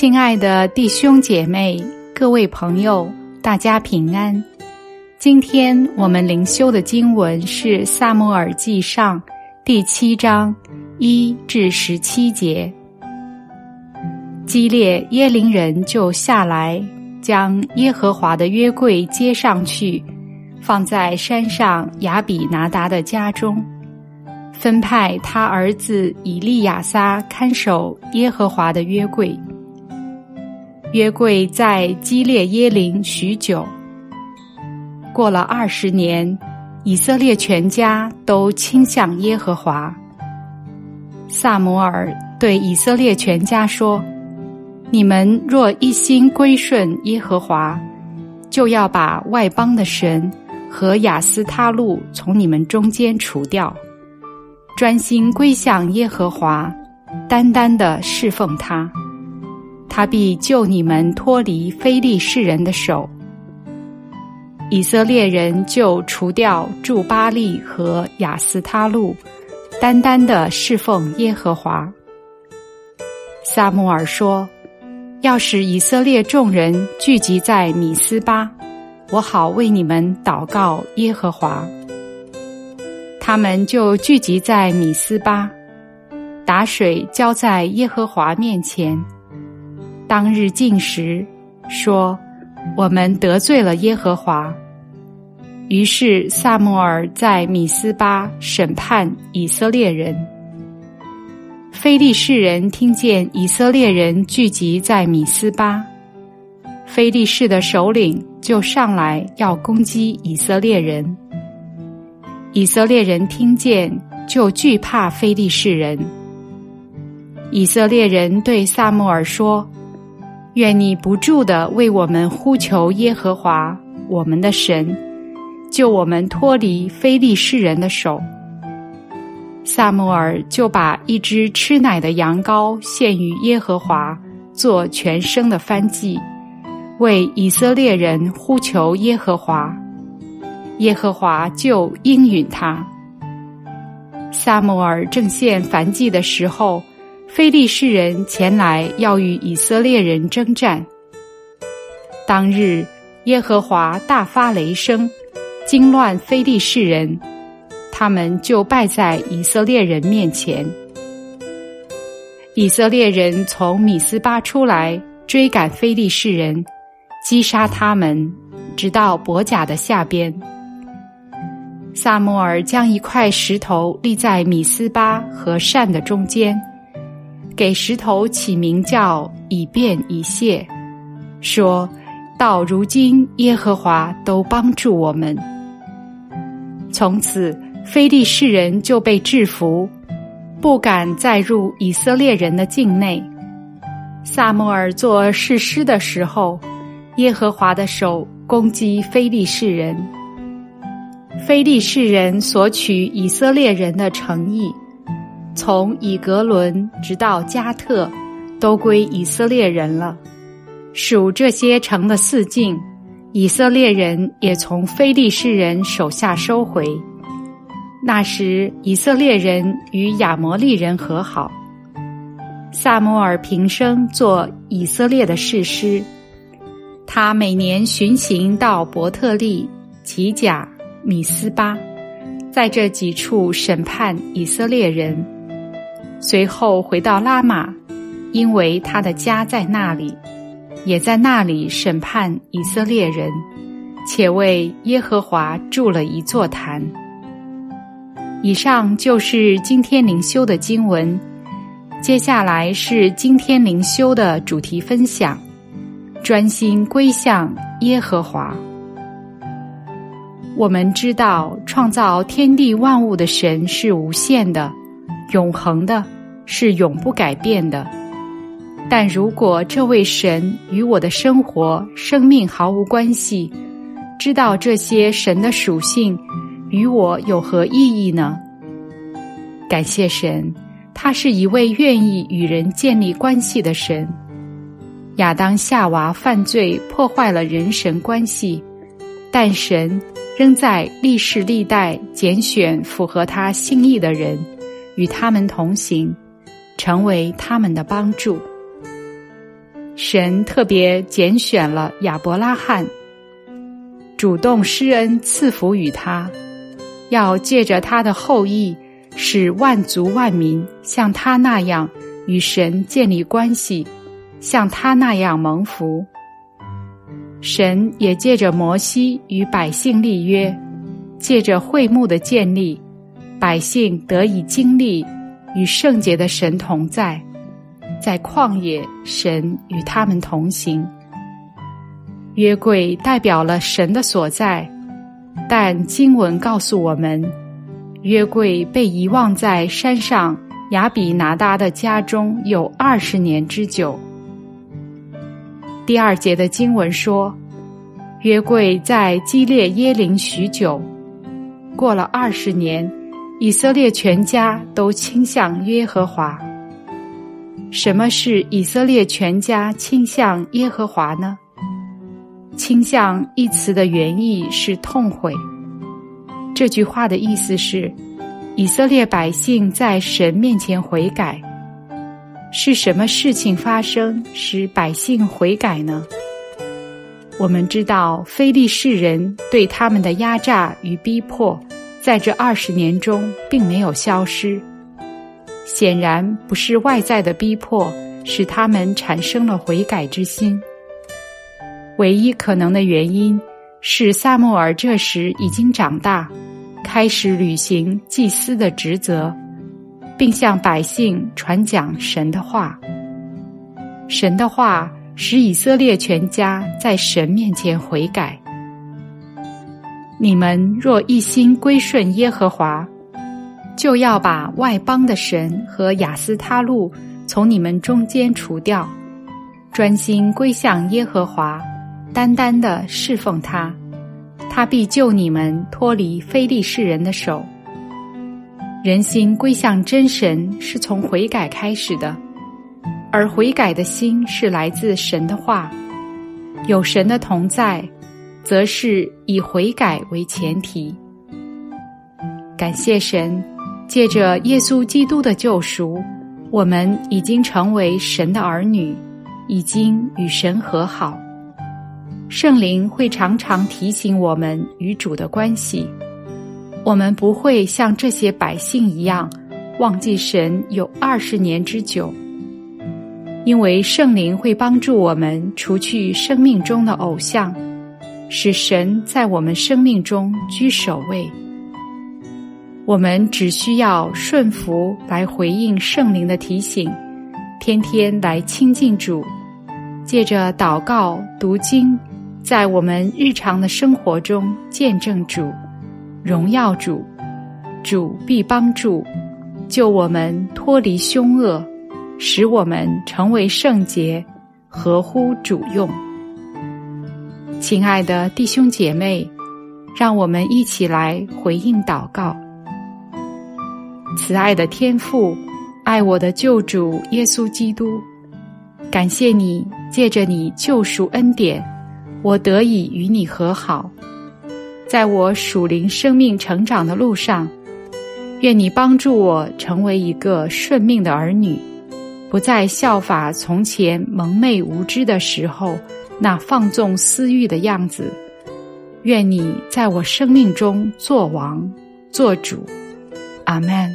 亲爱的弟兄姐妹、各位朋友，大家平安。今天我们灵修的经文是《萨姆尔记上》第七章一至十七节。基列耶林人就下来，将耶和华的约柜接上去，放在山上亚比拿达的家中，分派他儿子以利亚撒看守耶和华的约柜。约柜在基列耶林许久，过了二十年，以色列全家都倾向耶和华。萨摩尔对以色列全家说：“你们若一心归顺耶和华，就要把外邦的神和雅斯他路从你们中间除掉，专心归向耶和华，单单的侍奉他。”他必救你们脱离非利士人的手。以色列人就除掉住巴利和亚斯他路，单单的侍奉耶和华。撒母耳说：“要使以色列众人聚集在米斯巴，我好为你们祷告耶和华。”他们就聚集在米斯巴，打水浇在耶和华面前。当日进食，说：“我们得罪了耶和华。”于是萨摩尔在米斯巴审判以色列人。非利士人听见以色列人聚集在米斯巴，非利士的首领就上来要攻击以色列人。以色列人听见就惧怕非利士人。以色列人对萨摩尔说。愿你不住的为我们呼求耶和华我们的神，救我们脱离非利士人的手。萨摩尔就把一只吃奶的羊羔献于耶和华，做全生的翻祭，为以色列人呼求耶和华。耶和华就应允他。萨摩尔正献燔祭的时候。非利士人前来要与以色列人征战。当日，耶和华大发雷声，惊乱非利士人，他们就败在以色列人面前。以色列人从米斯巴出来，追赶非利士人，击杀他们，直到伯甲的下边。萨摩尔将一块石头立在米斯巴和善的中间。给石头起名叫以便以谢，说到如今耶和华都帮助我们。从此非利士人就被制服，不敢再入以色列人的境内。萨摩尔做誓师的时候，耶和华的手攻击非利士人，非利士人索取以色列人的诚意。从以格伦直到加特，都归以色列人了。属这些城的四境，以色列人也从非利士人手下收回。那时，以色列人与亚摩利人和好。萨摩尔平生做以色列的士师，他每年巡行到伯特利、吉甲、米斯巴，在这几处审判以色列人。随后回到拉玛，因为他的家在那里，也在那里审判以色列人，且为耶和华筑了一座坛。以上就是今天灵修的经文，接下来是今天灵修的主题分享：专心归向耶和华。我们知道，创造天地万物的神是无限的。永恒的，是永不改变的。但如果这位神与我的生活、生命毫无关系，知道这些神的属性与我有何意义呢？感谢神，他是一位愿意与人建立关系的神。亚当夏娃犯罪破坏了人神关系，但神仍在历世历代拣选符合他心意的人。与他们同行，成为他们的帮助。神特别拣选了亚伯拉罕，主动施恩赐福与他，要借着他的后裔，使万族万民像他那样与神建立关系，像他那样蒙福。神也借着摩西与百姓立约，借着会幕的建立，百姓得以经历与圣洁的神同在。在旷野，神与他们同行。约柜代表了神的所在，但经文告诉我们，约柜被遗忘在山上亚比拿达的家中有二十年之久。第二节的经文说，约柜在基列耶林许久，过了二十年，以色列全家都倾向耶和华。什么是以色列全家倾向耶和华呢？倾向一词的原意是痛悔。这句话的意思是，以色列百姓在神面前悔改。是什么事情发生使百姓悔改呢？我们知道，非利士人对他们的压榨与逼迫，在这二十年中并没有消失。显然不是外在的逼迫使他们产生了悔改之心。唯一可能的原因是萨穆尔这时已经长大，开始履行祭司的职责，并向百姓传讲神的话。神的话使以色列全家在神面前悔改。你们若一心归顺耶和华。就要把外邦的神和雅斯他路从你们中间除掉，专心归向耶和华，单单的侍奉他，他必救你们脱离非利士人的手。人心归向真神是从悔改开始的，而悔改的心是来自神的话，有神的同在，则是以悔改为前提。感谢神。借着耶稣基督的救赎，我们已经成为神的儿女，已经与神和好。圣灵会常常提醒我们与主的关系，我们不会像这些百姓一样忘记神有二十年之久，因为圣灵会帮助我们除去生命中的偶像，使神在我们生命中居首位。我们只需要顺服来回应圣灵的提醒，天天来亲近主，借着祷告、读经，在我们日常的生活中见证主、荣耀主，主必帮助救我们脱离凶恶，使我们成为圣洁，合乎主用。亲爱的弟兄姐妹，让我们一起来回应祷告。慈爱的天父，爱我的救主耶稣基督，感谢你借着你救赎恩典，我得以与你和好。在我属灵生命成长的路上，愿你帮助我成为一个顺命的儿女，不再效法从前蒙昧无知的时候那放纵私欲的样子。愿你在我生命中做王做主。阿门